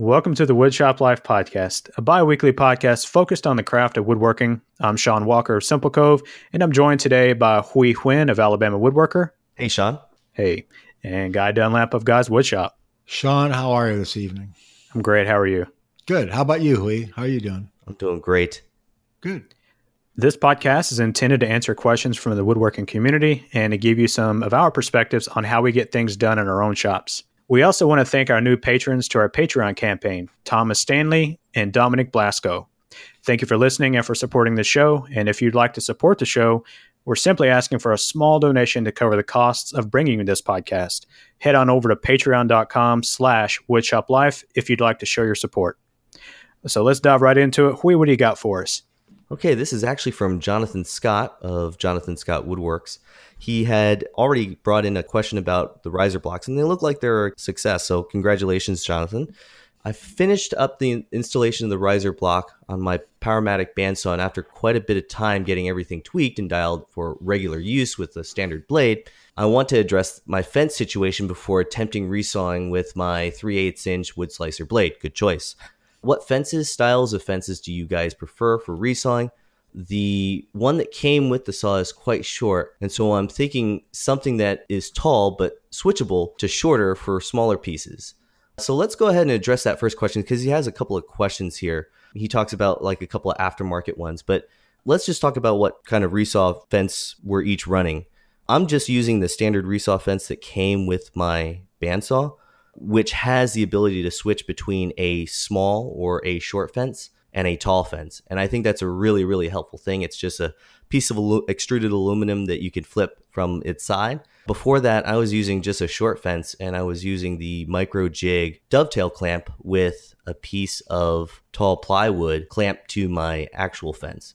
Welcome to the Woodshop Life Podcast, a bi weekly podcast focused on the craft of woodworking. I'm Shawn Walker of Simple Cove, and I'm joined today by Huy Huynh of Alabama Woodworker. Hey, Shawn. Hey. And Guy Dunlap of Guy's Woodshop. Shawn, how are you this evening? I'm great. How are you? Good. How about you, Huy? How are you doing? I'm doing great. Good. This podcast is intended to answer questions from the woodworking community and to give you some of our perspectives on how we get things done in our own shops. We also want to thank our new patrons to our Patreon campaign, Thomas Stanley and Dominic Blasco. Thank you for listening and for supporting the show. And if you'd like to support the show, we're simply asking for a small donation to cover the costs of bringing you this podcast. Head on over to patreon.com slash woodshoplife if you'd like to show your support. So let's dive right into it. Huy, what do you got for us? Okay, this is actually from Jonathan Scott of Jonathan Scott Woodworks he had already brought in a question about the riser blocks, and they look like they're a success. So, congratulations, Jonathan. I finished up the installation of the riser block on my Powermatic bandsaw, and after quite a bit of time getting everything tweaked and dialed for regular use with the standard blade, I want to address my fence situation before attempting resawing with my 3 8 inch wood slicer blade. Good choice. What fences, styles of fences do you guys prefer for resawing? The one that came with the saw is quite short. And so I'm thinking something that is tall but switchable to shorter for smaller pieces. So let's go ahead and address that first question because he has a couple of questions here. He talks about like a couple of aftermarket ones, but let's just talk about what kind of resaw fence we're each running. I'm just using the standard resaw fence that came with my bandsaw, which has the ability to switch between a small or a short fence and a tall fence. And I think that's a really, really helpful thing. It's just a piece of alu- extruded aluminum that you can flip from its side. Before that, I was using just a short fence and I was using the MicroJig dovetail clamp with a piece of tall plywood clamped to my actual fence.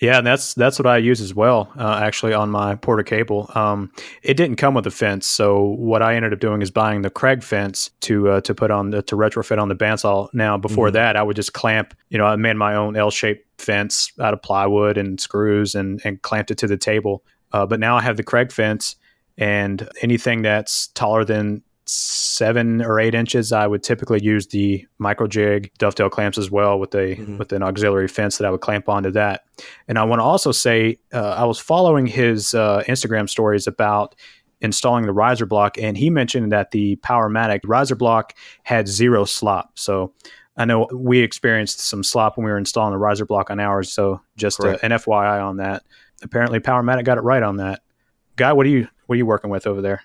Yeah, and that's that's what I use as well. Uh, actually, on my Porter cable, um, it didn't come with a fence. So what I ended up doing is buying the Kreg fence to uh, to put on the, to retrofit on the bandsaw. Now, before mm-hmm. that, I would just clamp. You know, I made my own L-shaped fence out of plywood and screws and and clamped it to the table. Uh, but now I have the Kreg fence, and anything that's taller than seven or eight inches, I would typically use the MicroJig dovetail clamps as well with a mm-hmm. with an auxiliary fence that I would clamp onto that. And I want to also say uh, I was following his uh, Instagram stories about installing the riser block, and he mentioned that the Powermatic riser block had zero slop. So I know we experienced some slop when we were installing the riser block on ours. So just uh, an FYI on that. Apparently, Powermatic got it right on that. Guy, what are you what are you working with over there?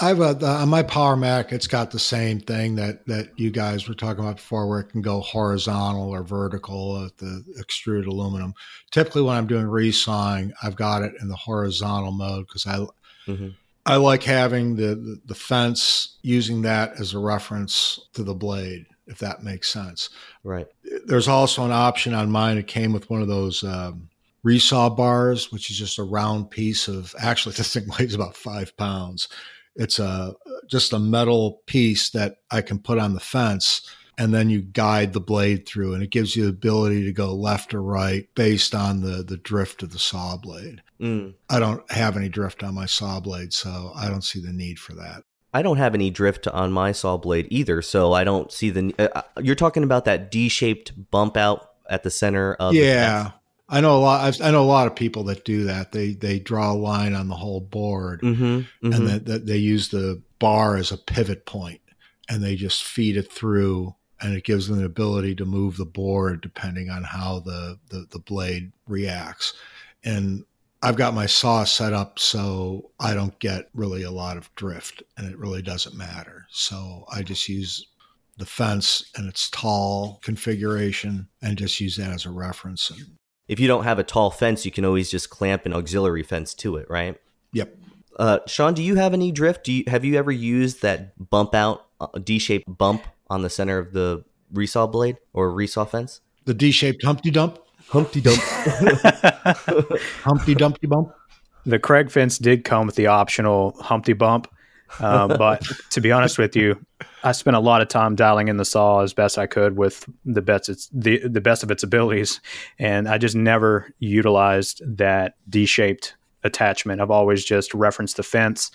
I've uh, on my Power Mac, it's got the same thing that that you guys were talking about before, where it can go horizontal or vertical at the extruded aluminum. Typically, when I'm doing resawing, I've got it in the horizontal mode because I mm-hmm. I like having the, the the fence using that as a reference to the blade, if that makes sense. Right. There's also an option on mine. It came with one of those. Um, resaw bars, which is just a round piece of actually this thing weighs about five pounds it's a just a metal piece that I can put on the fence and then you guide the blade through and it gives you the ability to go left or right based on the the drift of the saw blade. Mm. I don't have any drift on my saw blade, so I don't see the need for that. I don't have any drift on my saw blade either, so I don't see the. Uh, uh you're talking about that D-shaped bump out at the center of yeah. I know a lot. I know a lot of people that do that. They they draw a line on the whole board, mm-hmm, mm-hmm. and that, that they use the bar as a pivot point, and they just feed it through, and it gives them the ability to move the board depending on how the the, the blade reacts. And I've got my saw set up so I don't get really a lot of drift, and it really doesn't matter. So I just use the fence and its tall configuration and just use that as a reference and if you don't have a tall fence, you can always just clamp an auxiliary fence to it, right? Yep. Uh, Shawn, do you have any drift? Do you have you ever used that bump out uh, D-shaped bump on the center of the resaw blade or resaw fence? The D-shaped Humpty Dump. Humpty Dump. Humpty Dumpty Bump. The Kreg fence did come with the optional Humpty Bump, uh, but to be honest with you, I spent a lot of time dialing in the saw as best I could with the best its the the best of its abilities, and I just never utilized that D-shaped attachment. I've always just referenced the fence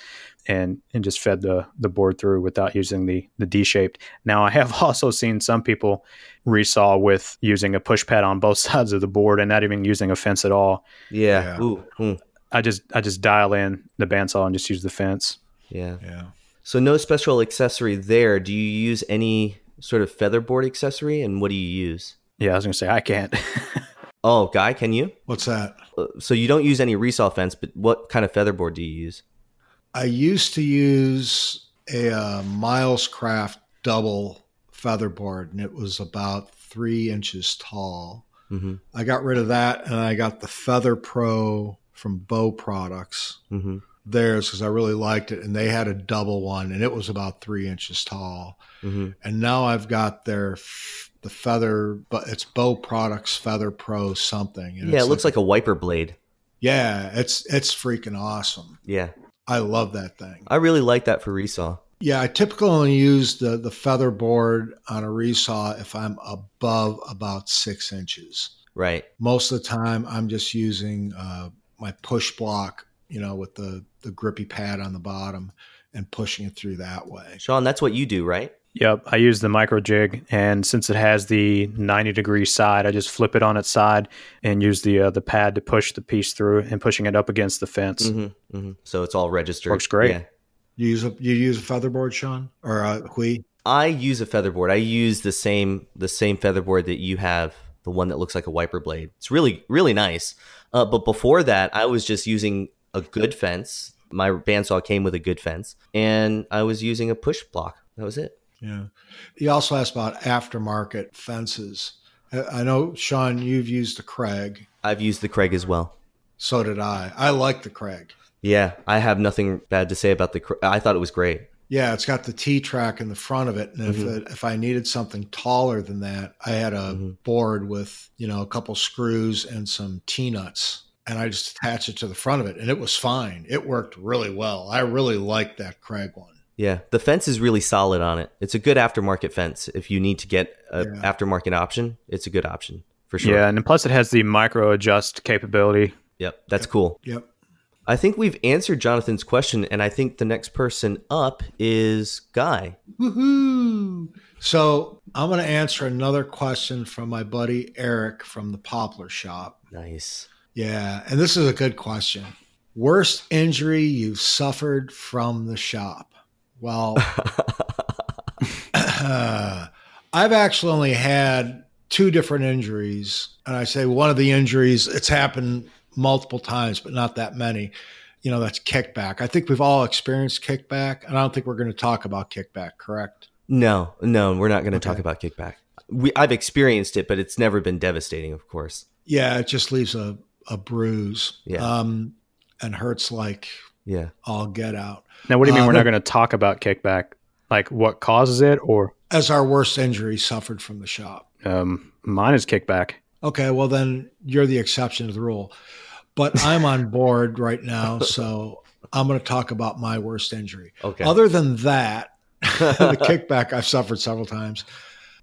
and and just fed the the board through without using the the D shaped. Now I have also seen some people resaw with using a push pad on both sides of the board and not even using a fence at all. Yeah. yeah. Ooh, ooh. I just I just dial in the bandsaw and just use the fence. Yeah. Yeah. So no special accessory there. Do you use any sort of featherboard accessory and what do you use? Yeah, I was gonna say I can't. oh, guy, can you? What's that? Uh, so you don't use any resaw fence, but what kind of featherboard do you use? I used to use a uh, Milescraft double featherboard, and it was about three inches tall. Mm-hmm. I got rid of that, and I got the Feather Pro from Bow Products. Mm-hmm. Theirs because I really liked it, and they had a double one, and it was about three inches tall. Mm-hmm. And now I've got their the feather, but it's Bow Products Feather Pro something. yeah, it looks like, like a wiper blade. Yeah, it's it's freaking awesome. Yeah, I love that thing. I really like that for resaw. Yeah, I typically only use the the feather board on a resaw if I'm above about six inches. Right. Most of the time, I'm just using uh, my push block, you know, with the the grippy pad on the bottom and pushing it through that way. Shawn, that's what you do, right? Yep, I use the MicroJig, and since it has the 90 degree side, I just flip it on its side and use the uh, the pad to push the piece through and pushing it up against the fence. Mm-hmm, mm-hmm. So it's all registered. Works great. Yeah. You use a you use a featherboard, Shawn, or a Huy? I use a featherboard. I use the same the same featherboard that you have, the one that looks like a wiper blade. It's really really nice. Uh, but before that, I was just using a good fence. My bandsaw came with a good fence, and I was using a push block. That was it. Yeah. He also asked about aftermarket fences. I know, Shawn, you've used the Kreg. I've used the Kreg as well. So did I. I like the Kreg. Yeah, I have nothing bad to say about the. I thought it was great. Yeah, it's got the T track in the front of it, and if mm-hmm. it, if I needed something taller than that, I had a mm-hmm. board with you know a couple screws and some T nuts, and I just attached it to the front of it, and it was fine. It worked really well. I really liked that Kreg one. Yeah, the fence is really solid on it. It's a good aftermarket fence. If you need to get an yeah. aftermarket option, it's a good option for sure. Yeah, and plus it has the micro adjust capability. Yep, that's cool. Yep. I think we've answered Jonathan's question, and I think the next person up is Guy. Woohoo! So I'm going to answer another question from my buddy Eric from the Poplar Shop. Nice. Yeah, and this is a good question. Worst injury you've suffered from the shop? Well, uh, I've actually only had two different injuries. And I say one of the injuries, it's happened multiple times, but not that many. You know, that's kickback. I think we've all experienced kickback, and I don't think we're going to talk about kickback, correct? No, no, we're not going to okay. talk about kickback. We, I've experienced it, but it's never been devastating, of course. Yeah, it just leaves a, a bruise. Yeah. Um, and hurts like yeah all get out. Now, what do you mean uh, we're not going to talk about kickback? Like what causes it, or as our worst injury suffered from the shop? Um, mine is kickback. Okay, well then you're the exception to the rule. But I'm on board right now, so I'm going to talk about my worst injury. Okay. Other than that, the kickback I've suffered several times.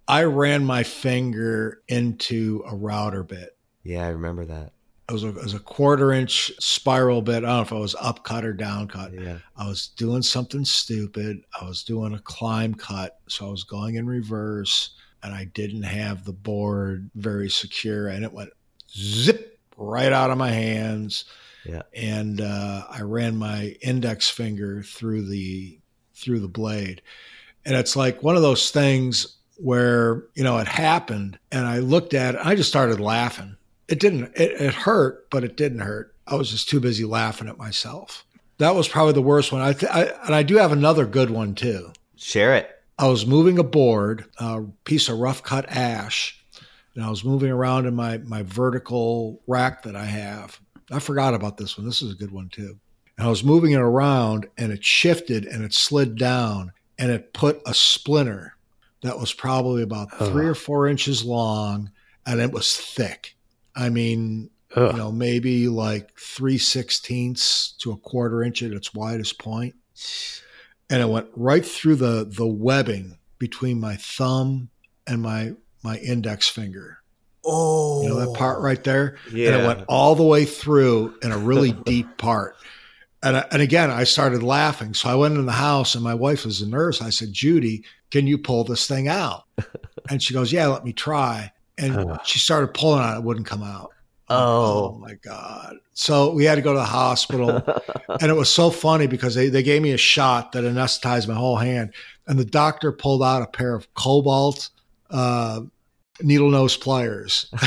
I ran my finger into a router bit. Yeah, I remember that. It was, a, it was a quarter inch spiral bit. I don't know if I was up cut or down cut. Yeah. I was doing something stupid. I was doing a climb cut. So I was going in reverse and I didn't have the board very secure and it went zip right out of my hands. Yeah. And uh, I ran my index finger through the through the blade. And it's like one of those things where, you know, it happened and I looked at it, I just started laughing it didn't it, it hurt but it didn't hurt. I was just too busy laughing at myself. That was probably the worst one. I, th- I and i do have another good one too. Share it. I was moving a board a piece of rough cut ash and i was moving around in my my vertical rack that i have. I forgot about this one. This is a good one too. And i was moving it around and it shifted and it slid down and it put a splinter that was probably about three or four inches long and it was thick I mean, Ugh. you know, maybe like three sixteenths to a quarter inch at its widest point. And it went right through the the webbing between my thumb and my my index finger. Oh, you know that part right there, Yeah. and it went all the way through in a really deep part. And I- and again, I started laughing. So I went in the house, and my wife was a nurse. I said, "Judy, can you pull this thing out?" And she goes, "Yeah, let me try." And she started pulling on it; it wouldn't come out. Oh. my god! So we had to go to the hospital, and it was so funny because they, they gave me a shot that anesthetized my whole hand, and the doctor pulled out a pair of cobalt uh, needle nose pliers, and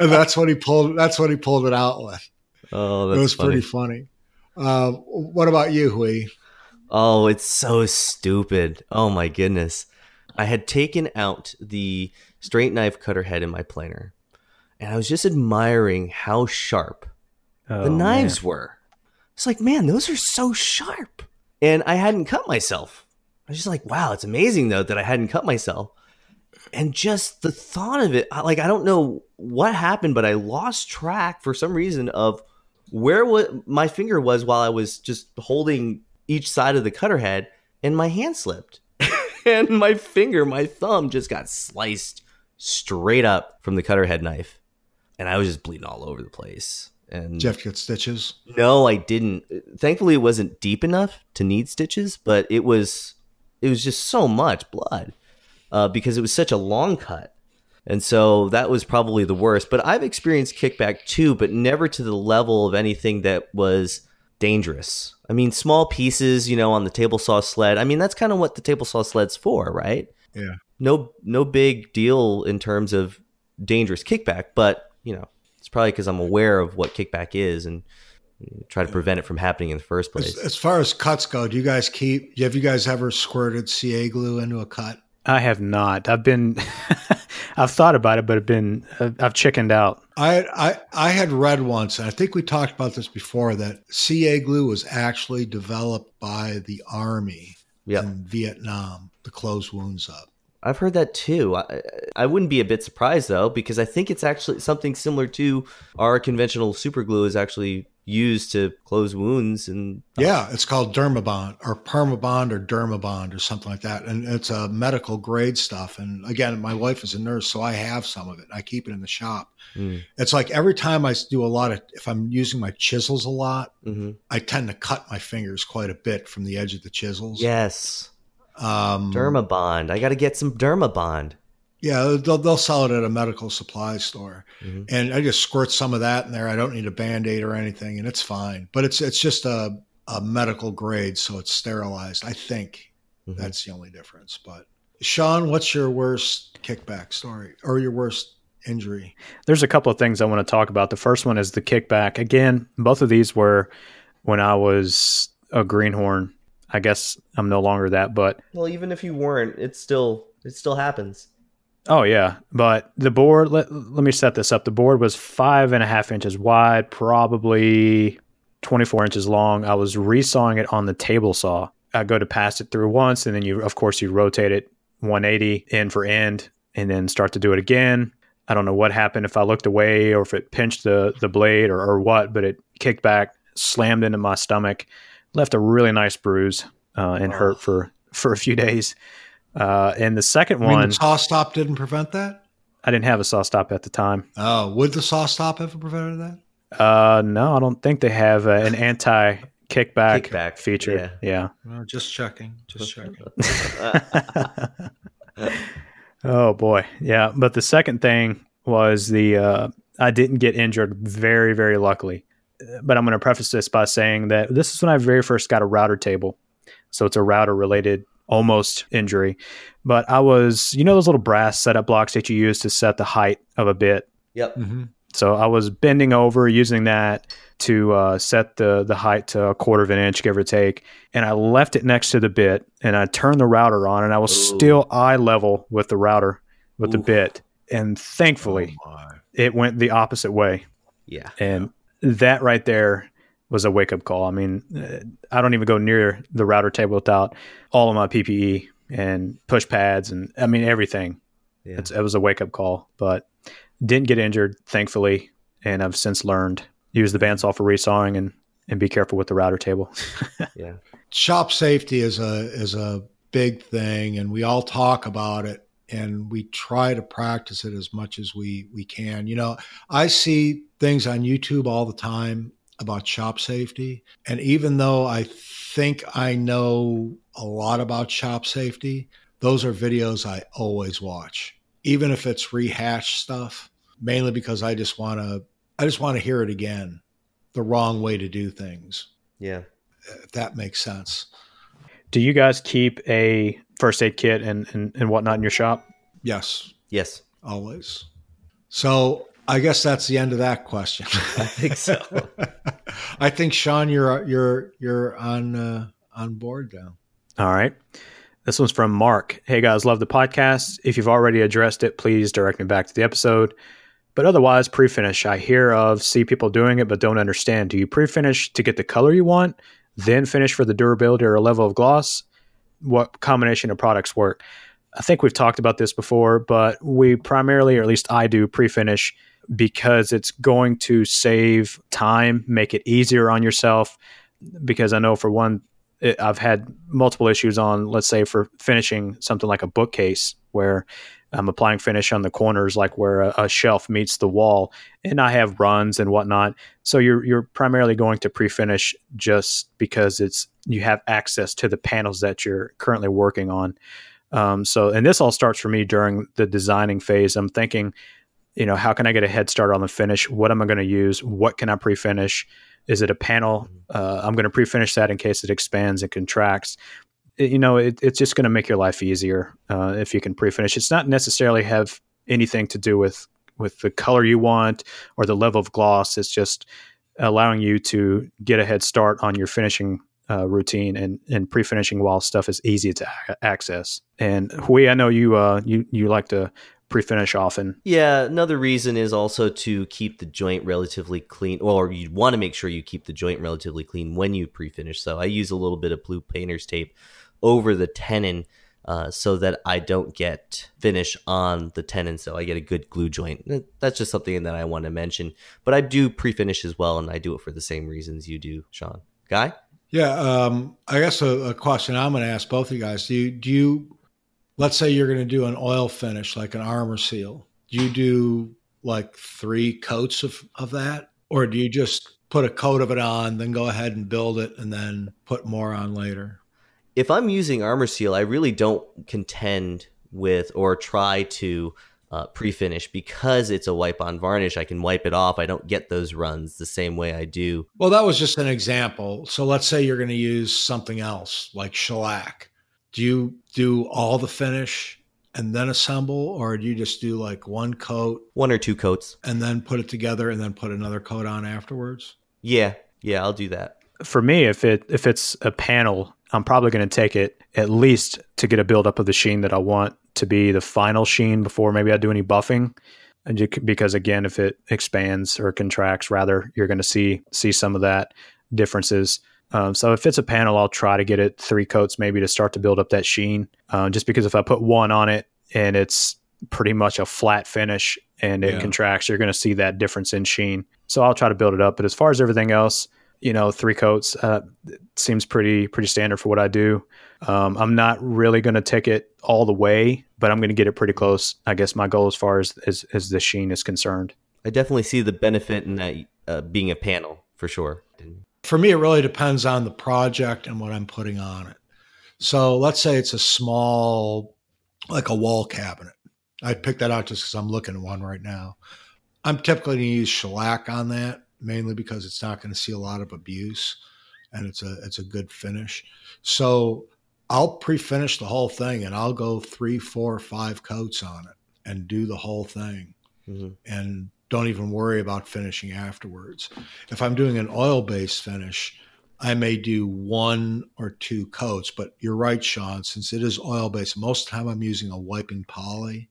that's what he pulled. That's what he pulled it out with. oh, that's it was funny. pretty funny. Uh, what about you, Huy? Oh, it's so stupid. Oh my goodness. I had taken out the straight knife cutter head in my planer, and I was just admiring how sharp Oh, the man. knives were. It's like, man, those are so sharp. And I hadn't cut myself. I was just like, wow, it's amazing though that I hadn't cut myself. And just the thought of it, like, I don't know what happened, but I lost track for some reason of where what my finger was while I was just holding each side of the cutter head, and my hand slipped. And my finger, my thumb just got sliced straight up from the cutter head knife. And I was just bleeding all over the place. And Jeff get stitches. no, I didn't. Thankfully, it wasn't deep enough to need stitches, but it was it was just so much blood uh, because it was such a long cut, and so that was probably the worst. But I've experienced kickback too, but never to the level of anything that was dangerous. I mean, small pieces, you know, on the table saw sled. I mean, that's kind of what the table saw sled's for, right? Yeah. No, no big deal in terms of dangerous kickback, but you know, it's probably because I'm aware of what kickback is and try to prevent it from happening in the first As, place. as far as cuts go, do you guys keep? Have you guys ever squirted CA glue into a cut? I have not. I've been, I've thought about it, but I've been, uh, I've chickened out. I, I I had read once, and I think we talked about this before, that CA glue was actually developed by the Army Yep. in Vietnam to close wounds up. I've heard that too. I, I wouldn't be a bit surprised though, because I think it's actually something similar to our conventional super glue is actually used to close wounds and Yeah, it's called Dermabond or Permabond or Dermabond or something like that, and it's a medical grade stuff. And again, my wife is a nurse, so I have some of it. I keep it in the shop. Mm. It's like every time I do a lot of, if I'm using my chisels a lot, hmm I tend to cut my fingers quite a bit from the edge of the chisels. yes, Um, Dermabond. I got to get some Dermabond. Yeah, they'll, they'll sell it at a medical supply store, Mhm. and I just squirt some of that in there. I don't need a band aid or anything, and it's fine. But it's it's just a, a medical grade, so it's sterilized. I think Mhm. that's the only difference. But Shawn, what's your worst kickback story or your worst injury? There's a couple of things I want to talk about. The first one is the kickback. Again, both of these were when I was a greenhorn. I guess I'm no longer that, but Well, even if you weren't, it still it still happens. Oh yeah, but the board. Let, let me set this up. The board was five and a half inches wide, probably twenty four inches long. I was resawing it on the table saw. I go to pass it through once, and then you, of course, you rotate it one eighty end for end, and then start to do it again. I don't know what happened if I looked away or if it pinched the the blade or, or what, but it kicked back, slammed into my stomach, left a really nice bruise, uh, and Oh. hurt for for a few days. Uh, and the second I mean, one. the saw stop didn't prevent that. I didn't have a SawStop at the time. Oh, would the SawStop have prevented that? Uh, no, I don't think they have uh, an anti kickback Kickback, feature. Yeah. No, just checking. Just checking. oh boy, yeah. But the second thing was the uh, I didn't get injured very, very luckily. Uh, But I'm going to preface this by saying that this is when I very first got a router table, so it's a router related almost injury. But I was, you know, those little brass setup blocks that you use to set the height of a bit. Yep. hmm So I was bending over using that to uh, set the the height to a quarter of an inch, give or take. And I left it next to the bit, and I turned the router on, and I was Ooh. still eye level with the router with the bit. And thankfully, Oh, it went the opposite way. Yeah. And that right there was a wake up call. I mean, uh, I don't even go near the router table without all of my PPE and push pads, and I mean everything. Yeah. It's, it was a wake up call, but didn't get injured, thankfully. And I've since learned use the bandsaw for resawing and, and be careful with the router table. Yeah, shop safety is a is a big thing and we all talk about it and we try to practice it as much as we we can. You know, I see things on YouTube all the time about shop safety, and even though I think I know a lot about shop safety, those are videos I always watch, even if it's rehashed stuff. Mainly because I just want to I just want to hear it again, the wrong way to do things. Yeah, if that makes sense. Do you guys keep a first aid kit and, and, and whatnot in your shop? Yes. Yes. Always. So I guess that's the end of that question. I think so. I think Shawn, you're you're you're on uh, on board now. All right. This one's from Mark. Hey guys, love the podcast. If you've already addressed it, please direct me back to the episode. But otherwise, pre-finish. I hear of see people doing it, but don't understand. Do you pre-finish to get the color you want, then finish for the durability or a level of gloss? What combination of products work? I think we've talked about this before, but we primarily, or at least I do, pre-finish because it's going to save time, make it easier on yourself. Because I know for one, I've had multiple issues on, let's say, for finishing something like a bookcase where I'm applying finish on the corners, like where a, a, shelf meets the wall, and I have runs and whatnot. So you're you're primarily going to pre-finish just because it's you have access to the panels that you're currently working on. Um, so, and this all starts for me during the designing phase. I'm thinking, you know, how can I get a head start on the finish? What am I going to use? What can I pre-finish? Is it a panel? Mm-hmm. Uh, I'm going to pre-finish that in case it expands and contracts. It, you know, it, it's just going to make your life easier uh, if you can pre-finish. It's not necessarily have anything to do with with the color you want or the level of gloss. It's just allowing you to get a head start on your finishing uh, routine and, and pre-finishing while stuff is easy to access. And Huy, I know you uh, you you like to pre-finish often. Yeah, another reason is also to keep the joint relatively clean, or you want to make sure you keep the joint relatively clean when you pre-finish. So I use a little bit of blue painter's tape over the tenon uh, so that I don't get finish on the tenon, so I get a good glue joint. That's just something that I want to mention. But I do pre-finish as well, and I do it for the same reasons you do, Shawn. Guy? Yeah, um, I guess a, a question I'm going to ask both of you guys: Do you, do you let's say you're going to do an oil finish like an Arm-R-Seal do you do like three coats of, of that? Or do you just put a coat of it on then go ahead and build it and then put more on later? If i'm using Arm-R-Seal i really don't contend with or try to uh, pre-finish. Because it's a wipe on varnish i can wipe it off. I don't get those runs the same way i do. Well that was just an example. So let's say you're going to use something else like shellac do you do all the finish and then assemble or do you just do like one coat? One or two coats. And then put it together and then put another coat on afterwards? Yeah. Yeah i'll do that. For me if it if it's a panel i'm probably going to take it at least to get a buildup of the sheen that i want to be the final sheen before maybe i do any buffing. And you, because again if it expands or contracts rather you're going to see see some of that differences um, so if it's a panel, I'll try to get it three coats maybe to start to build up that sheen. Uh, just because if I put one on it and it's pretty much a flat finish and it yeah. contracts, you're going to see that difference in sheen. So I'll try to build it up. But as far as everything else, you know, three coats uh, seems pretty pretty standard for what I do. Um, I'm not really going to take it all the way, but I'm going to get it pretty close. I guess my goal as far as as, as the sheen is concerned. I definitely see the benefit in that uh, being a panel for sure. For me, it really depends on the project and what I'm putting on it. So let's say it's a small, like a wall cabinet. I picked that out just because I'm looking at one right now. I'm typically going to use shellac on that mainly because it's not going to see a lot of abuse and it's a it's a good finish. So I'll pre-finish the whole thing and I'll go three, four, five coats on it and do the whole thing. Mm-hmm. And don't even worry about finishing afterwards. If I'm doing an oil based finish, I may do one or two coats, but you're right, Shawn, since it is oil based, most of the time I'm using a wiping poly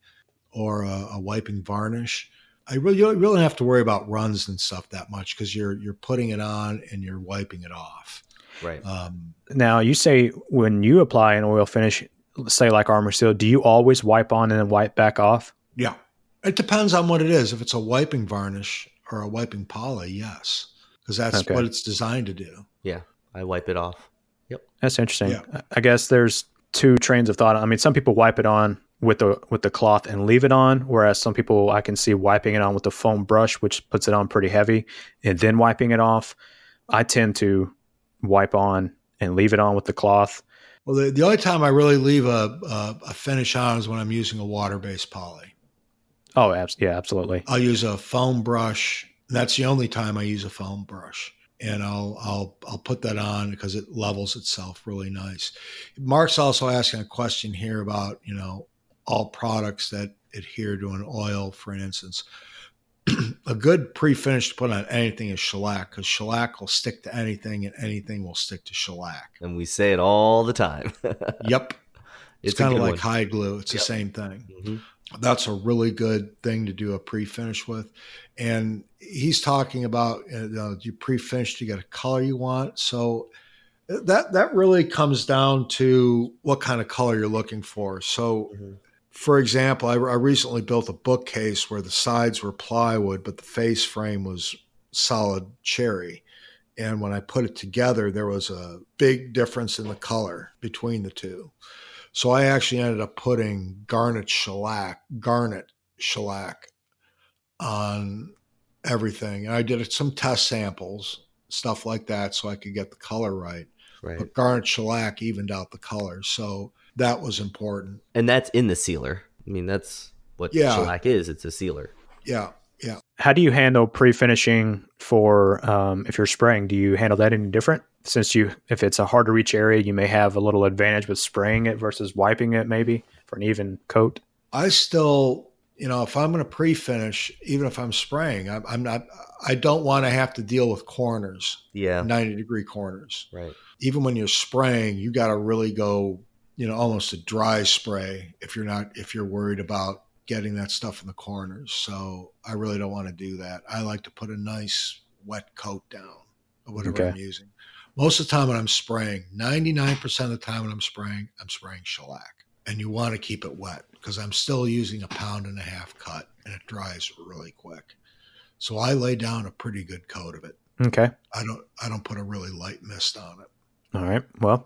or a, a wiping varnish. I really, you really don't have to worry about runs and stuff that much because you're you're putting it on and you're wiping it off. Right. Um, now you say when you apply an oil finish, say like Arm-R-Seal, do you always wipe on and then wipe back off? Yeah. It depends on what it is. If it's a wiping varnish or a wiping poly, yes, because that's okay. what it's designed to do. Yeah, I wipe it off. Yep, that's interesting. Yeah. I guess there's two trains of thought. I mean, some people wipe it on with the with the cloth and leave it on. Whereas some people I can see wiping it on with the foam brush, which puts it on pretty heavy, and then wiping it off. I tend to wipe on and leave it on with the cloth. Well, the, the only time I really leave a, a, a finish on is when I'm using a water based poly. Oh, abs- yeah, absolutely. I'll use a foam brush. That's the only time I use a foam brush and I'll I'll I'll put that on because it levels itself really nice. Mark's also asking a question here about you know all products that adhere to an oil, for instance. a good pre-finish to put on anything is shellac because shellac will stick to anything and anything will stick to shellac. And we say it all the time. yep. It's, it's kind of like one. hide glue. It's yep. the same thing. Mm-hmm. That's a really good thing to do a pre-finish with. And he's talking about you, know, you pre-finished, you get a color you want. So that that really comes down to what kind of color you're looking for. So mm-hmm for example, I, I, recently built a bookcase where the sides were plywood, but the face frame was solid cherry. And when I put it together, there was a big difference in the color between the two. So I actually ended up putting garnet shellac, garnet shellac on everything. And I did some test samples, stuff like that, so I could get the color right. Right. But garnet shellac evened out the color. So that was important. And that's in the sealer. I mean, that's what yeah. shellac is. It's a sealer. Yeah. Yeah. How do you handle pre-finishing for um, if you're spraying? Do you handle that any different? Since you, if it's a hard to reach area, you may have a little advantage with spraying it versus wiping it, maybe for an even coat. I still, you know, if I'm going to pre-finish, even if I'm spraying, I'm, I'm not. I don't want to have to deal with corners. Yeah, ninety degree corners. Right. Even when you're spraying, you got to really go you know, almost a dry spray if you're not if you're worried about getting that stuff in the corners. So I really don't want to do that. I like to put a nice wet coat down of whatever okay. I'm using. Most of the time when I'm spraying, 99% of the time when I'm spraying, I'm spraying shellac. And you want to keep it wet because I'm still using a pound and a half cut and it dries really quick. So I lay down a pretty good coat of it. Okay. I don't I don't put a really light mist on it. All right. Well,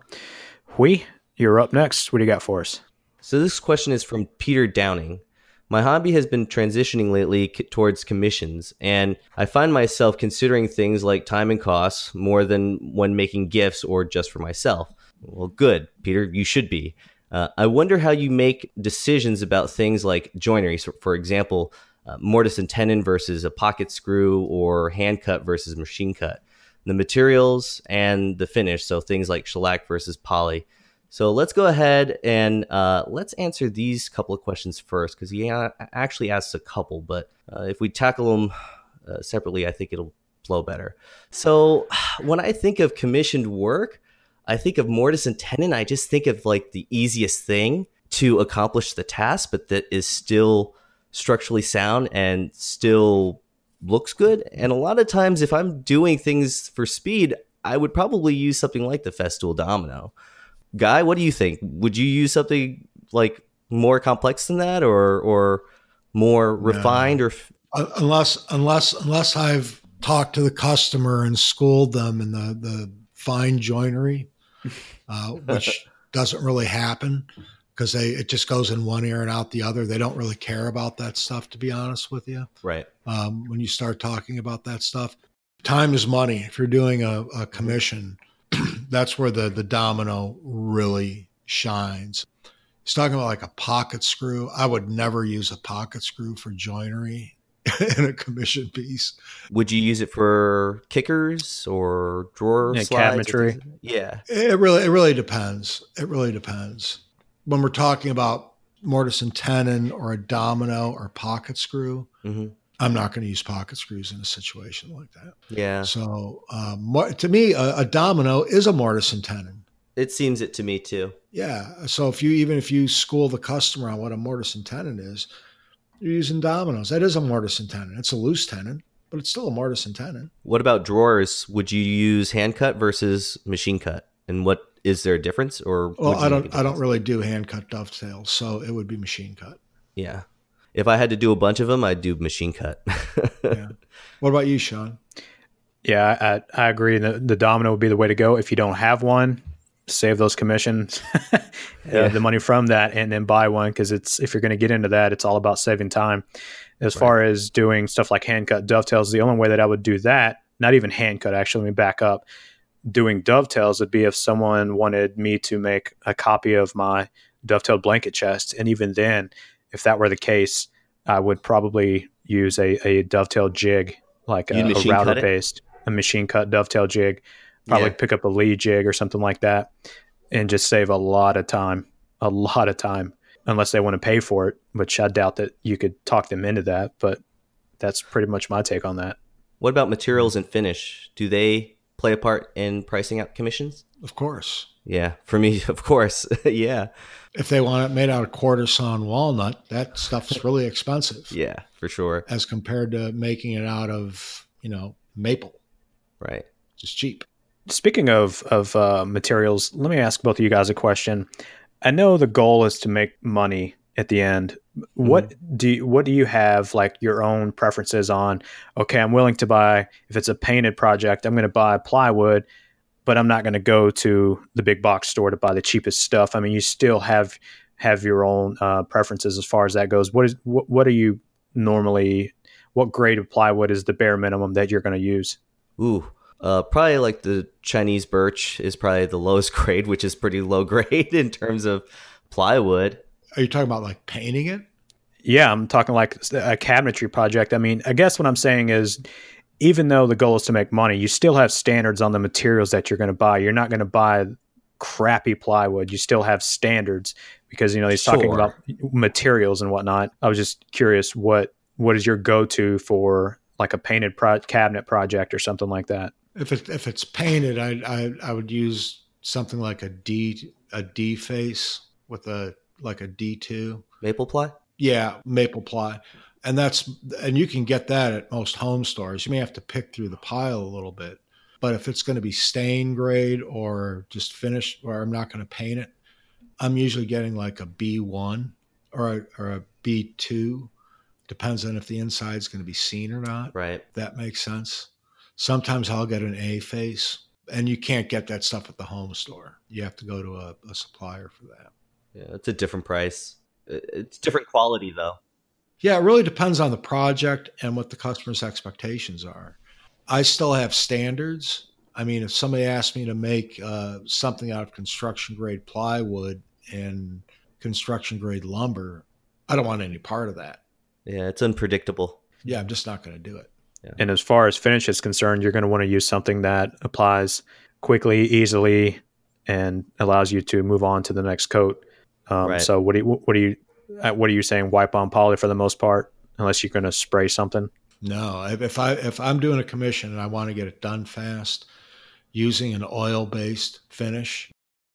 we you're up next. What do you got for us? So, this question is from Peter Downing. My hobby has been transitioning lately towards commissions, and I find myself considering things like time and costs more than when making gifts or just for myself. Well, good, Peter, you should be. Uh, I wonder how you make decisions about things like joinery. So for example, uh, mortise and tenon versus a pocket screw, or hand cut versus machine cut. The materials and the finish, so things like shellac versus poly. So let's go ahead and uh, let's answer these couple of questions first because he actually asks a couple, but uh, if we tackle them uh, separately, I think it'll flow better. So when I think of commissioned work, I think of mortise and tenon. I just think of like the easiest thing to accomplish the task, but that is still structurally sound and still looks good. And a lot of times, if I'm doing things for speed, I would probably use something like the Festool Domino. Guy, what do you think? Would you use something like more complex than that, or or more refined, or uh, unless unless unless I've talked to the customer and schooled them in the the fine joinery, uh, which doesn't really happen because they it just goes in one ear and out the other. They don't really care about that stuff, to be honest with you. Right. Um, when you start talking about that stuff, time is money. If you're doing a, a commission, that's where the the domino really shines. He's talking about like a pocket screw. I would never use a pocket screw for joinery in a commission piece. Would you use it for kickers or drawer yeah, slides? Cabinetry? Yeah. It really it really depends. It really depends. When we're talking about mortise and tenon or a domino or pocket screw, mm-hmm. I'm not going to use pocket screws in a situation like that. Yeah. So um, to me, a, a, domino is a mortise and tenon. It seems it to me too. Yeah. So if you even if you school the customer on what a mortise and tenon is, you're using dominoes. That is a mortise and tenon. It's a loose tenon, but it's still a mortise and tenon. What about drawers? Would you use hand cut versus machine cut? And what is there a difference? Or well, I don't. I don't really do hand cut dovetails, so it would be machine cut. Yeah if I had to do a bunch of them, I'd do machine cut. yeah. What about you, Shawn? Yeah, I, I agree. The, the domino would be the way to go. If you don't have one, save those commissions, uh, yeah. the money from that, and then buy one because it's if you're going to get into that, it's all about saving time. As right. far as doing stuff like hand cut dovetails, the only way that I would do that, not even hand cut, actually, let me back up. Doing dovetails would be if someone wanted me to make a copy of my dovetailed blanket chest, and even then, if that were the case, I would probably use a, a dovetail jig, like a, a router based, a machine cut dovetail jig. Probably yeah. pick up a Leigh jig or something like that, and just save a lot of time, a lot of time, unless they want to pay for it, which I doubt that you could talk them into that. But that's pretty much my take on that. What about materials and finish? Do they play a part in pricing out commissions? Of course. Yeah, for me, of course. yeah. If they want it made out of quarter sawn walnut, that stuff's really expensive. yeah, for sure. As compared to making it out of, you know, maple. Right. Just cheap. Speaking of of uh, materials, let me ask both of you guys a question. I know the goal is to make money at the end. What mm-hmm. do you, what do you have like your own preferences on? Okay, I'm willing to buy if it's a painted project, I'm going to buy plywood but I'm not going to go to the big box store to buy the cheapest stuff. I mean, you still have have your own uh, preferences as far as that goes. What is what, what are you normally? What grade of plywood is the bare minimum that you're going to use? Ooh, uh, probably like the Chinese birch is probably the lowest grade, which is pretty low grade in terms of plywood. Are you talking about like painting it? Yeah, I'm talking like a cabinetry project. I mean, I guess what I'm saying is even though the goal is to make money, you still have standards on the materials that you're going to buy. You're not going to buy crappy plywood. You still have standards because you know he's sure. talking about materials and whatnot. I was just curious what what is your go to for like a painted pro- cabinet project or something like that. If it, if it's painted, I, I I would use something like a D a D face with a like a D two maple ply. Yeah, maple ply and that's and you can get that at most home stores. You may have to pick through the pile a little bit, but if it's going to be stain grade or just finished, or I'm not going to paint it, I'm usually getting like a B1 or a, or a B2. Depends on if the inside is going to be seen or not. Right. That makes sense. Sometimes I'll get an A face, and you can't get that stuff at the home store. You have to go to a, a supplier for that. Yeah, it's a different price. It's different quality though. Yeah, it really depends on the project and what the customer's expectations are. I still have standards. I mean, if somebody asked me to make uh, something out of construction grade plywood and construction grade lumber, I don't want any part of that. Yeah, it's unpredictable. Yeah, I'm just not going to do it. Yeah. And as far as finish is concerned, you're going to want to use something that applies quickly, easily, and allows you to move on to the next coat. Um, right. So, what do you what do you what are you saying? Wipe on poly for the most part, unless you're going to spray something. No, if I if I'm doing a commission and I want to get it done fast, using an oil based finish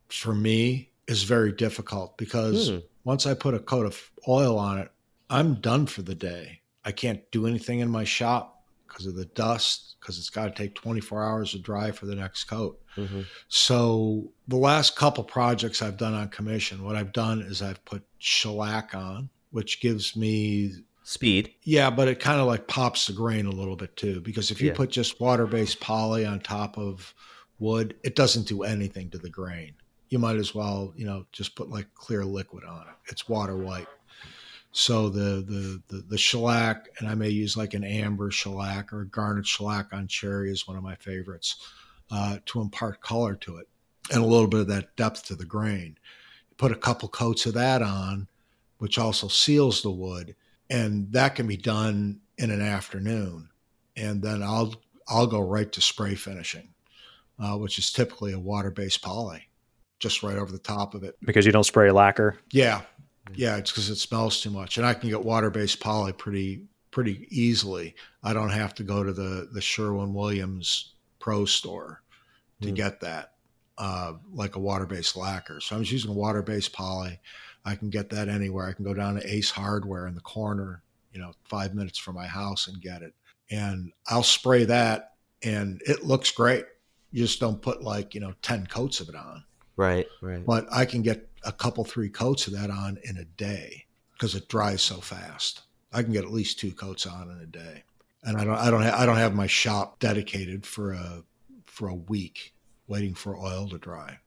for me is very difficult because hmm. once I put a coat of oil on it, I'm done for the day. I can't do anything in my shop because of the dust, because it's got to take 24 hours to dry for the next coat. Mm-hmm. So the last couple projects I've done on commission, what I've done is I've put shellac on, which gives me speed. Yeah, but it kind of like pops the grain a little bit too, because if you yeah. put just water-based poly on top of wood, it doesn't do anything to the grain. You might as well, you know, just put like clear liquid on it. It's water white. So the, the the the shellac, and I may use like an amber shellac or a garnet shellac on cherry is one of my favorites uh, to impart color to it and a little bit of that depth to the grain. Put a couple coats of that on, which also seals the wood, and that can be done in an afternoon. And then I'll I'll go right to spray finishing, uh, which is typically a water-based poly, just right over the top of it. Because you don't spray lacquer. Yeah, yeah, it's because it smells too much, and I can get water-based poly pretty pretty easily. I don't have to go to the the Sherwin Williams Pro Store to mm. get that, uh, like a water based lacquer. So I'm just using a water based poly. I can get that anywhere. I can go down to Ace Hardware in the corner, you know, five minutes from my house and get it. And I'll spray that and it looks great. You just don't put like, you know, 10 coats of it on. Right, right. But I can get a couple, three coats of that on in a day because it dries so fast. I can get at least two coats on in a day. And I don't, I don't, ha- I don't have my shop dedicated for a, for a week waiting for oil to dry.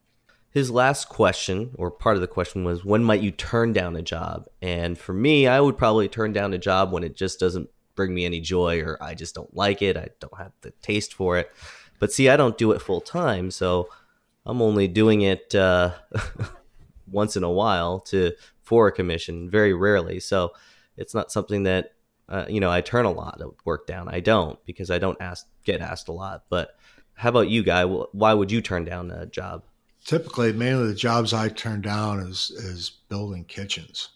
his last question, or part of the question, was when might you turn down a job? And for me, I would probably turn down a job when it just doesn't bring me any joy or I just don't like it. I don't have the taste for it. But see, I don't do it full time. So I'm only doing it uh, once in a while to for a commission, very rarely. So it's not something that uh, you know I turn a lot of work down. I don't because I don't ask get asked a lot. But how about you, guy? Why would you turn down a job? typically mainly the jobs I turn down is is building kitchens.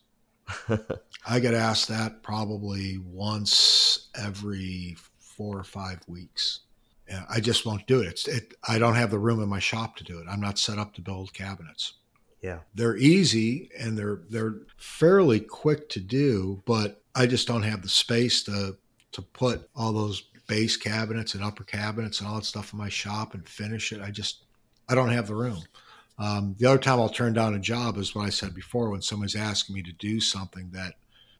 I get asked that probably once every four or five weeks. And I just won't do it. It's it I don't have the room in my shop to do it. I'm not set up to build cabinets. Yeah. They're easy and they're they're fairly quick to do, but I just don't have the space to to put all those base cabinets and upper cabinets and all that stuff in my shop and finish it. I just I don't have the room. Um, the other time I'll turn down a job is what I said before when someone's asking me to do something that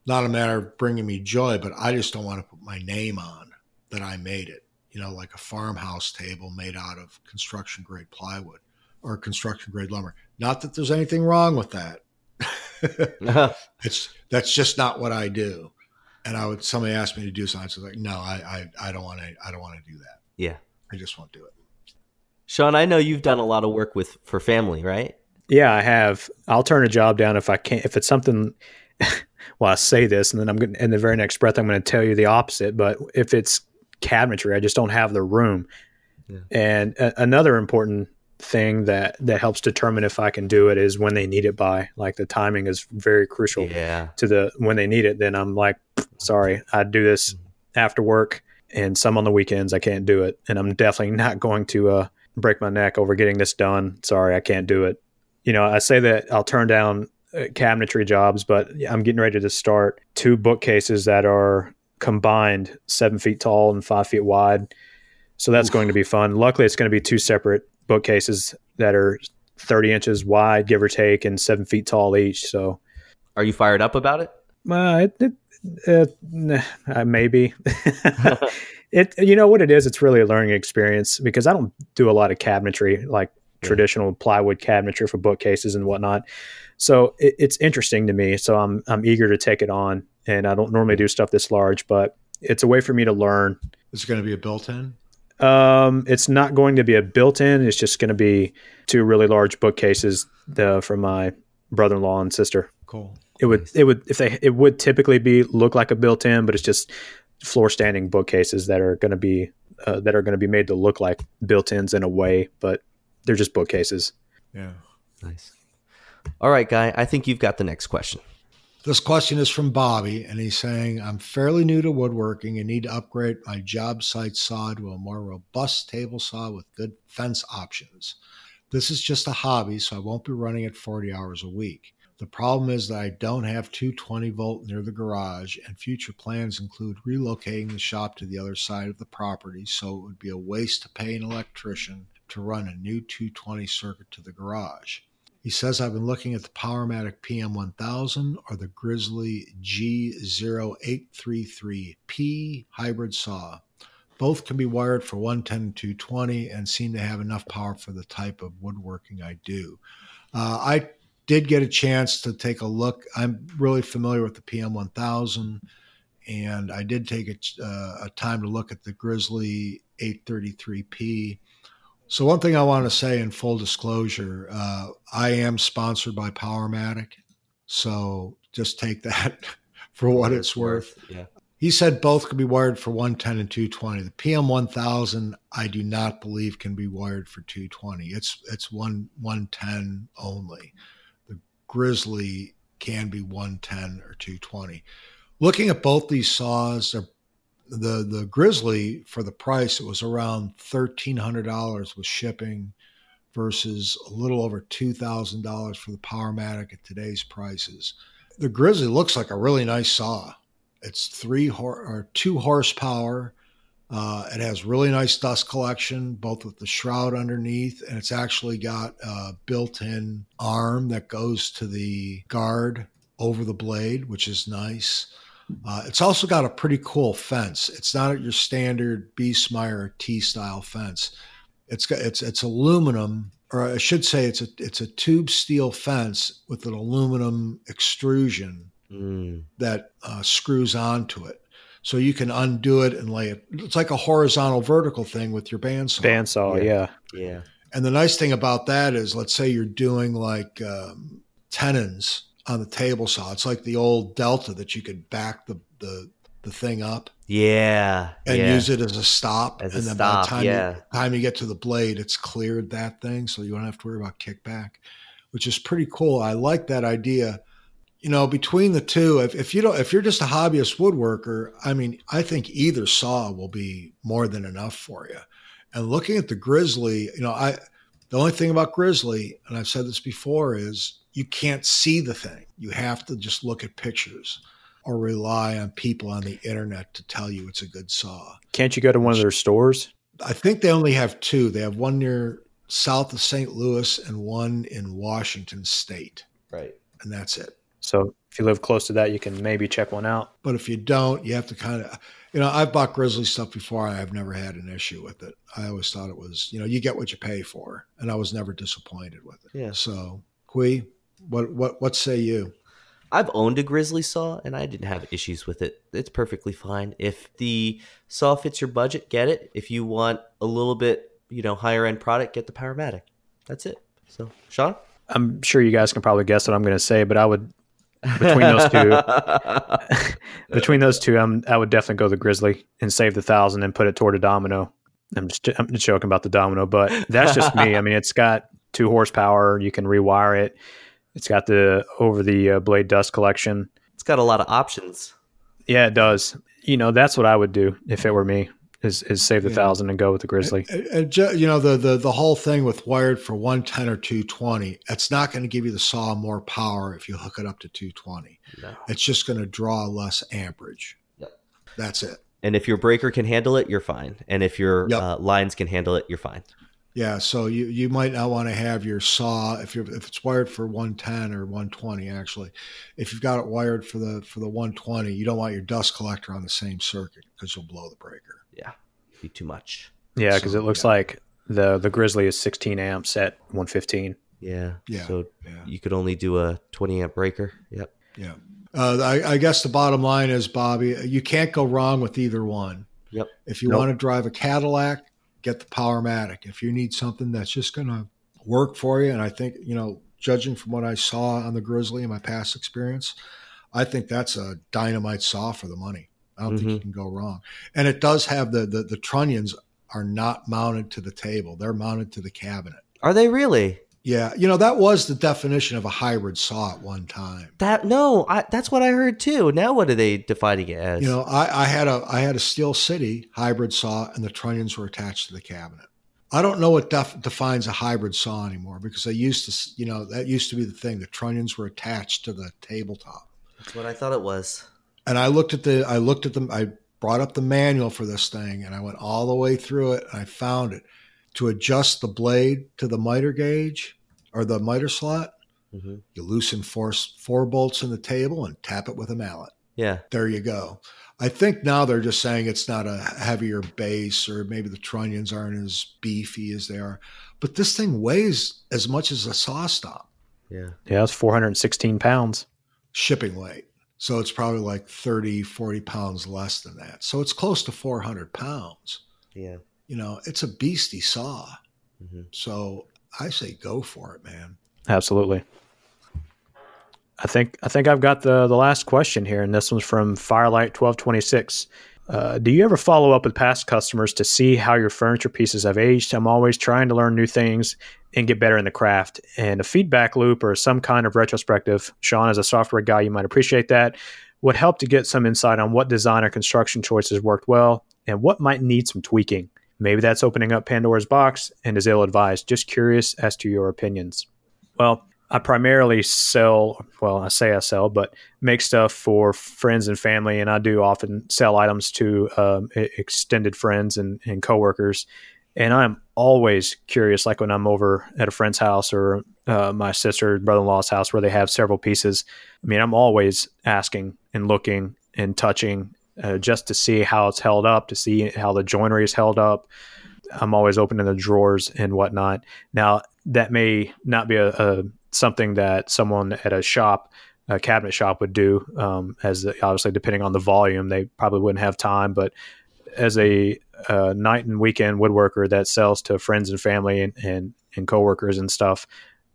not a matter of bringing me joy, but I just don't want to put my name on that I made it. You know, like a farmhouse table made out of construction grade plywood or construction grade lumber. Not that there's anything wrong with that. it's that's just not what I do. And I would somebody asked me to do something, I was like, no, I, I, I don't want to I don't want to do that. Yeah. I just won't do it. Shawn, I know you've done a lot of work with for family, right? Yeah, I have. I'll turn a job down if I can't. If it's something, well, I say this, and then I'm going to, in the very next breath, I'm going to tell you the opposite. But if it's cabinetry, I just don't have the room. Yeah. And a- another important thing that that helps determine if I can do it is when they need it by. Like the timing is very crucial yeah. to the when they need it. Then I'm like, sorry, I do this mm-hmm. after work, and some on the weekends I can't do it, and I'm definitely not going to uh, break my neck over getting this done. Sorry, I can't do it. You know, I say that I'll turn down uh, cabinetry jobs, but I'm getting ready to start two bookcases that are combined seven feet tall and five feet wide. So that's Oof. going to be fun. Luckily, it's going to be two separate bookcases that are 30 inches wide, give or take, and seven feet tall each. So, are you fired up about it? Uh, it, it, uh, maybe. it you know what it is it's really a learning experience because i don't do a lot of cabinetry like yeah. traditional plywood cabinetry for bookcases and whatnot so it, it's interesting to me so i'm i'm eager to take it on and i don't normally do stuff this large but it's a way for me to learn is it going to be a built-in um, it's not going to be a built-in. It's just going to be two really large bookcases the, from my brother-in-law and sister. Cool. It would it would if they it would typically be look like a built-in, but it's just floor standing bookcases that are going to be uh, that are going to be made to look like built-ins in a way, but they're just bookcases. Yeah. Nice. All right, guy. I think you've got the next question. This question is from Bobby, and he's saying, I'm fairly new to woodworking and need to upgrade my job site saw to a more robust table saw with good fence options. This is just a hobby, so I won't be running it 40 hours a week. The problem is that I don't have 220 volt near the garage, and future plans include relocating the shop to the other side of the property, so it would be a waste to pay an electrician to run a new 220 circuit to the garage. He says I've been looking at the Powermatic PM1000 or the Grizzly G0833P hybrid saw. Both can be wired for 110 and 220 and seem to have enough power for the type of woodworking I do. Uh, I did get a chance to take a look. I'm really familiar with the PM1000, and I did take a, uh, a time to look at the Grizzly 833P. So, one thing I want to say in full disclosure uh, I am sponsored by Powermatic. So, just take that for what it's worth. Yeah. He said both could be wired for 110 and 220. The PM1000, I do not believe can be wired for 220. It's it's one 110 only. The Grizzly can be 110 or 220. Looking at both these saws, the the Grizzly for the price it was around thirteen hundred dollars with shipping, versus a little over two thousand dollars for the Powermatic at today's prices. The Grizzly looks like a really nice saw. It's three or two horsepower. Uh, it has really nice dust collection, both with the shroud underneath, and it's actually got a built-in arm that goes to the guard over the blade, which is nice. Uh, it's also got a pretty cool fence. It's not your standard Meyer T style fence. It's got it's it's aluminum or I should say, it's a it's a tube steel fence with an aluminum extrusion mm. that uh, screws onto it. So you can undo it and lay it. It's like a horizontal vertical thing with your bandsaw. Bandsaw, yeah. yeah. yeah. And the nice thing about that is, let's say you're doing like um, tenons on the table saw. It's like the old Delta that you could back the the, the thing up. Yeah. And yeah. use it as a stop. As and a then stop, by the time, yeah. you, time you get to the blade, it's cleared that thing. So you don't have to worry about kickback, which is pretty cool. I like that idea. You know, between the two, if, if you don't if you're just a hobbyist woodworker, I mean, I think either saw will be more than enough for you. And looking at the Grizzly, you know, I the only thing about Grizzly, and I've said this before, is you can't see the thing. You have to just look at pictures or rely on people on the internet to tell you it's a good saw. Can't you go to one of their stores? I think they only have two. They have one near south of St. Louis and one in Washington State. Right. And that's it. So if you live close to that, you can maybe check one out. But if you don't, you have to kind of, you know, I've bought Grizzly stuff before. I've never had an issue with it. I always thought it was, you know, you get what you pay for, and I was never disappointed with it. Yeah. So, Huy, what what what say you? I've owned a Grizzly saw and I didn't have issues with it. It's perfectly fine. If the saw fits your budget, get it. If you want a little bit, you know, higher end product, get the Powermatic. That's it. So, Shawn? I'm sure you guys can probably guess what I'm going to say, but I would between those two between those two, I'm, I would definitely go the Grizzly and save the thousand and put it toward a domino. I'm just I'm just joking about the domino, but that's just me. I mean, it's got two horsepower. You can rewire it. It's got the over the uh, blade dust collection. It's got a lot of options. Yeah, it does. You know, that's what I would do if it were me. Is, is save the yeah. thousand and go with the Grizzly. And, and, you know the, the the whole thing with wired for one ten or two twenty. It's not going to give you the saw more power if you hook it up to two twenty. No. It's just going to draw less amperage. Yep. That's it. And if your breaker can handle it, you're fine. And if your yep. uh, lines can handle it, you're fine. Yeah, so you, you might not want to have your saw if you if it's wired for 110 or 120 actually. If you've got it wired for the for the 120, you don't want your dust collector on the same circuit because you'll blow the breaker. Yeah, be too much. Yeah, because so, it looks yeah. like the the Grizzly is 16 amps at 115. Yeah. Yeah. So yeah. you could only do a 20 amp breaker. Yep. Yeah. Uh, I, I, guess the bottom line is, Bobby, you can't go wrong with either one. Yep. If you nope. want to drive a Cadillac, get the Powermatic. If you need something that's just going to work for you, and I think, you know, judging from what I saw on the Grizzly in my past experience, I think that's a dynamite saw for the money. I don't mm-hmm. think you can go wrong. And it does have the, the the trunnions are not mounted to the table; they're mounted to the cabinet. Are they really? Yeah, you know that was the definition of a hybrid saw at one time. That no, I, that's what I heard too. Now what are they defining it as? You know, I, I had a I had a Steel City hybrid saw, and the trunnions were attached to the cabinet. I don't know what def, defines a hybrid saw anymore because I used to, you know, that used to be the thing. The trunnions were attached to the tabletop. That's what I thought it was. And I looked at the I looked at them. I brought up the manual for this thing, and I went all the way through it, and I found it to adjust the blade to the miter gauge or the miter slot. Mm-hmm. You loosen four, four bolts in the table and tap it with a mallet. Yeah. There you go. I think now they're just saying it's not a heavier base or maybe the trunnions aren't as beefy as they are. But this thing weighs as much as a SawStop. Yeah. Yeah, it's 416 pounds. Shipping weight. So it's probably like 30, 40 pounds less than that. So it's close to 400 pounds. Yeah you know, it's a beastie saw. Mm-hmm. So I say go for it, man. Absolutely. I think I think I've got the the last question here, and this one's from Firelight twelve twenty six. Uh, do you ever follow up with past customers to see how your furniture pieces have aged? I'm always trying to learn new things and get better in the craft. And a feedback loop or some kind of retrospective, Shawn, as a software guy, you might appreciate that, would help to get some insight on what design or construction choices worked well and what might need some tweaking. Maybe that's opening up Pandora's box and is ill advised. Just curious as to your opinions. Well, I primarily sell, well, I say I sell, but make stuff for friends and family. And I do often sell items to um, extended friends and, and coworkers. And I'm always curious, like when I'm over at a friend's house or uh, my sister, brother in law's house where they have several pieces. I mean, I'm always asking and looking and touching uh, just to see how it's held up, to see how the joinery is held up. I'm always opening the drawers and whatnot. Now, that may not be a, a something that someone at a shop a cabinet shop would do um, as obviously depending on the volume they probably wouldn't have time but as a uh, night and weekend woodworker that sells to friends and family and, and, and coworkers and stuff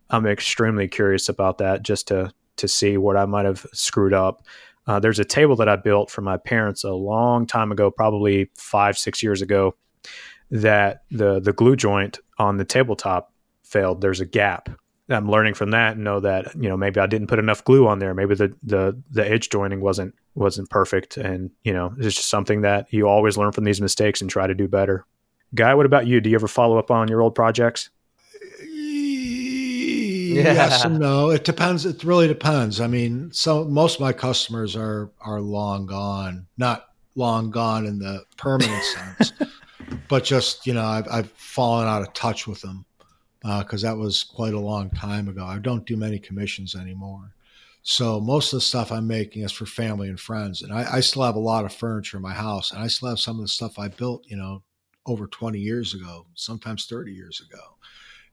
i'm extremely curious about that just to to see what i might have screwed up. Uh, there's a table that i built for my parents a long time ago probably five six years ago that the the glue joint on the tabletop failed. There's a gap I'm learning from that and know that you know maybe I didn't put enough glue on there. Maybe the the the edge joining wasn't wasn't perfect, and you know it's just something that you always learn from these mistakes and try to do better. Guy, what about you? Do you ever follow up on your old projects? Yes and no. It depends. It really depends. I mean, so most of my customers are are long gone, not long gone in the permanent sense, but just you know I've, I've fallen out of touch with them because uh, that was quite a long time ago. I don't do many commissions anymore. So most of the stuff I'm making is for family and friends. And I, I, still have a lot of furniture in my house. And I still have some of the stuff I built, you know, over 20 years ago, sometimes 30 years ago.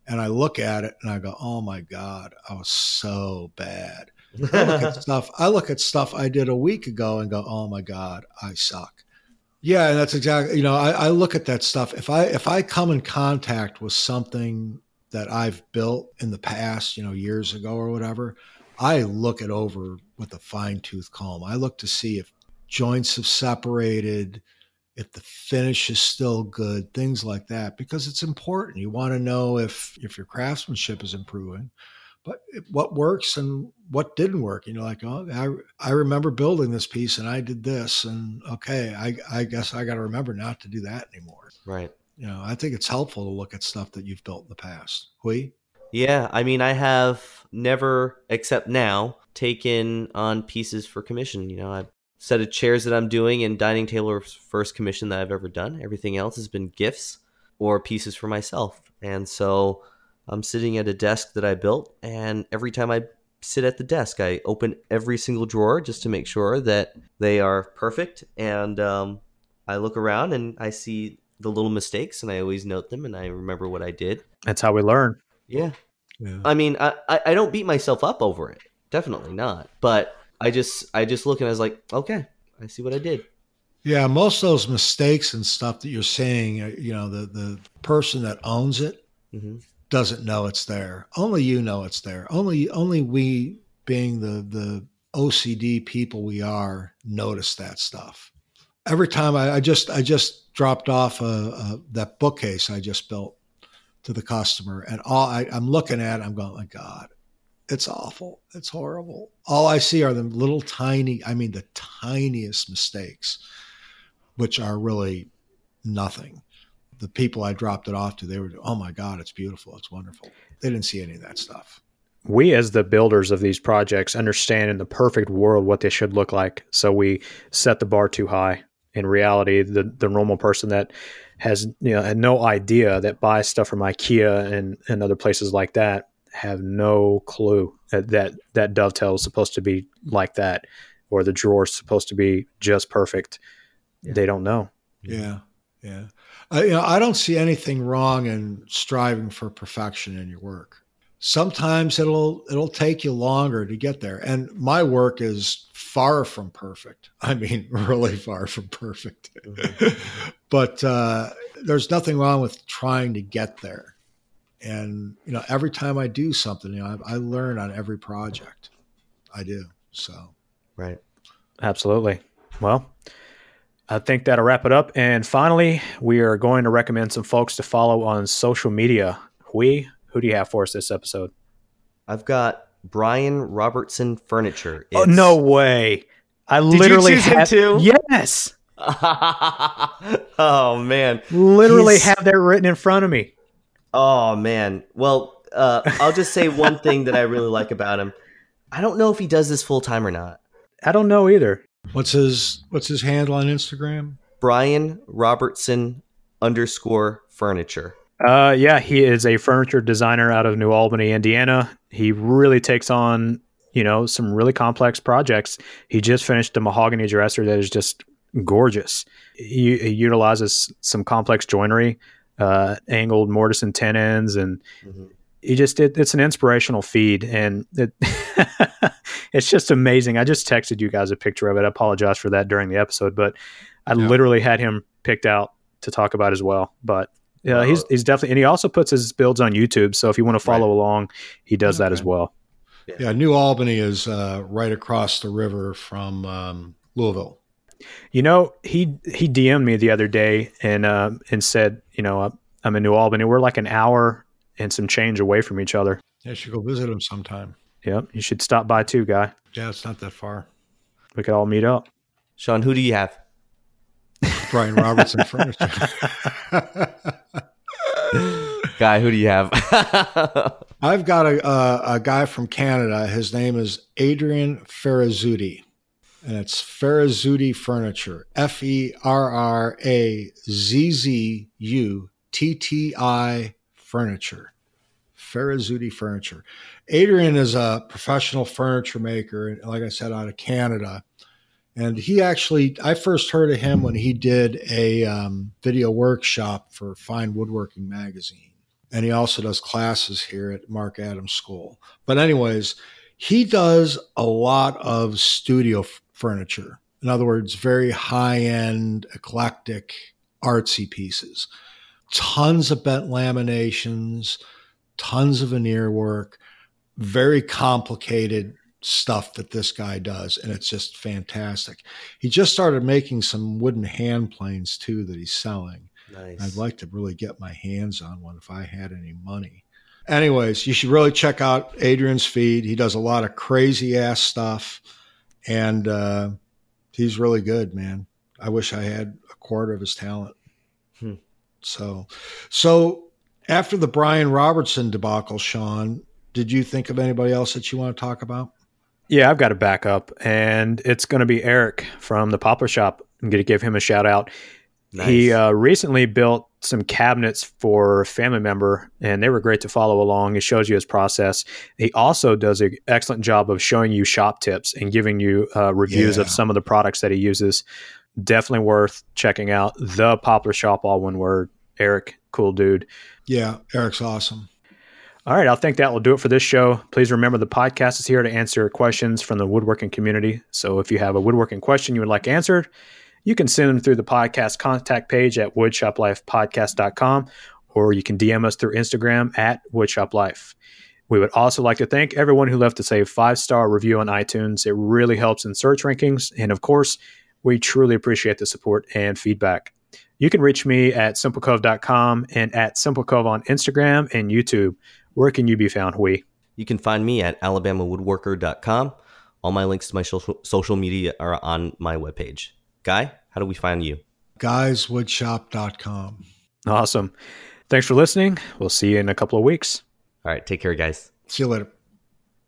And I look at it and I go, oh my God, I was so bad. I look at stuff. I look at stuff I did a week ago and go, oh my God, I suck. Yeah, and that's exactly you know, I, I look at that stuff. If I if I come in contact with something that I've built in the past, you know, years ago or whatever, I look it over with a fine tooth comb. I look to see if joints have separated, if the finish is still good, things like that, because it's important. You want to know if if your craftsmanship is improving, but what works and what didn't work. You know, like oh, I I remember building this piece and I did this, and okay, I I guess I got to remember not to do that anymore. Right you know, I think it's helpful to look at stuff that you've built in the past. Huy? Yeah, I mean, I have never, except now, taken on pieces for commission. You know, a set of chairs that I'm doing and dining table first commission that I've ever done. Everything else has been gifts or pieces for myself. And so I'm sitting at a desk that I built, and every time I sit at the desk, I open every single drawer just to make sure that they are perfect. And um, I look around and I see the little mistakes and I always note them and I remember what I did. That's how we learn. Yeah. yeah. I mean, I, I don't beat myself up over it. Definitely not. But I just I just look and I was like, okay, I see what I did. Yeah, most of those mistakes and stuff that you're saying, uh, you know, the the person that owns it mm-hmm. doesn't know it's there. Only you know it's there. Only only we, being the the OCD people we are, notice that stuff. Every time I, I just I just dropped off a, a, that bookcase I just built to the customer, and all I, am looking at, it, I'm going, my God, it's awful, it's horrible. All I see are the little tiny, I mean, the tiniest mistakes, which are really nothing. The people I dropped it off to, they were, oh my God, it's beautiful, it's wonderful. They didn't see any of that stuff. We, as the builders of these projects, understand in the perfect world what they should look like. So we set the bar too high in reality, the the normal person that has you know had no idea that buys stuff from IKEA and and other places like that have no clue that that, that dovetail is supposed to be like that, or the drawer is supposed to be just perfect. Yeah. They don't know. Yeah, yeah. I, you know, I don't see anything wrong in striving for perfection in your work. Sometimes it'll it'll take you longer to get there, and my work is far from perfect. I mean, really far from perfect. Mm-hmm. but uh, there's nothing wrong with trying to get there. And you know, every time I do something, you know, I, I learn on every project. I do. So, right. Absolutely. Well, I think that'll wrap it up. And finally, we are going to recommend some folks to follow on social media. We, who do you have for us this episode? I've got Brian Robertson Furniture. It's, oh no way! I Did literally had to. Yes. oh man! Literally He's, have that written in front of me. Oh man! Well, uh, I'll just say one thing that I really like about him. I don't know if he does this full time or not. I don't know either. What's his What's his handle on Instagram? Brian Robertson underscore furniture. Uh, yeah, he is a furniture designer out of New Albany, Indiana. He really takes on, you know, some really complex projects. He just finished a mahogany dresser that is just gorgeous. He, he utilizes some complex joinery, uh, angled mortise and tenons, and mm-hmm. you just it, it's an inspirational feed and it it's just amazing i just texted you guys a picture of it i apologize for that during the episode but i yeah. literally had him picked out to talk about as well but yeah uh, he's he's definitely and he also puts his builds on youtube so if you want to follow right. along he does okay. that as well yeah. yeah new albany is uh, right across the river from um, louisville you know he he dm'd me the other day and uh, and said you know i'm in new albany we're like an hour and some change away from each other. Yeah, you should go visit him sometime. Yep, you should stop by too, guy. Yeah, it's not that far. We could all meet up. Shawn, who do you have? Brian Robertson Furniture. guy, who do you have? I've got a, a, a, guy from Canada. His name is Adrian Ferrazzutti, and it's Ferrazzutti Furniture. F E R R A Z Z U T T I Furniture. Ferrazzutti Furniture. Adrian is a professional furniture maker, like I said, out of Canada. And he actually, I first heard of him when he did a um, video workshop for Fine Woodworking Magazine. And he also does classes here at Marc Adams School. But, anyways, he does a lot of studio f- furniture. In other words, very high end, eclectic, artsy pieces tons of bent laminations, tons of veneer work, very complicated stuff that this guy does. And it's just fantastic. He just started making some wooden hand planes too that he's selling. Nice. I'd like to really get my hands on one if I had any money. Anyways, you should really check out Adrian's feed. He does a lot of crazy ass stuff and uh, he's really good, man. I wish I had a quarter of his talent. Hmm. So, so after the Brian Robertson debacle, Shawn, did you think of anybody else that you want to talk about? Yeah, I've got a backup, and it's going to be Eric from the Poplar Shop. I'm going to give him a shout out. Nice. He uh, recently built some cabinets for a family member, and they were great to follow along. It shows you his process. He also does an excellent job of showing you shop tips and giving you uh, reviews yeah. of some of the products that he uses definitely worth checking out. The Poplar Shop, all one word. Eric, cool dude. Yeah, Eric's awesome. All right, I think that will do it for this show. Please remember the podcast is here to answer questions from the woodworking community. So if you have a woodworking question you would like answered, you can send them through the podcast contact page at woodshoplifepodcast.com or you can DM us through Instagram at woodshoplife. We would also like to thank everyone who left us a five star review on iTunes. It really helps in search rankings. And of course, we truly appreciate the support and feedback. You can reach me at simplecove.com and at simplecove on Instagram and YouTube. Where can you be found, Huy? You can find me at alabamawoodworker.com. All my links to my social, social media are on my webpage. Guy, how do we find you? Guyswoodshop.com. Awesome. Thanks for listening. We'll see you in a couple of weeks. All right. Take care, guys. See you later.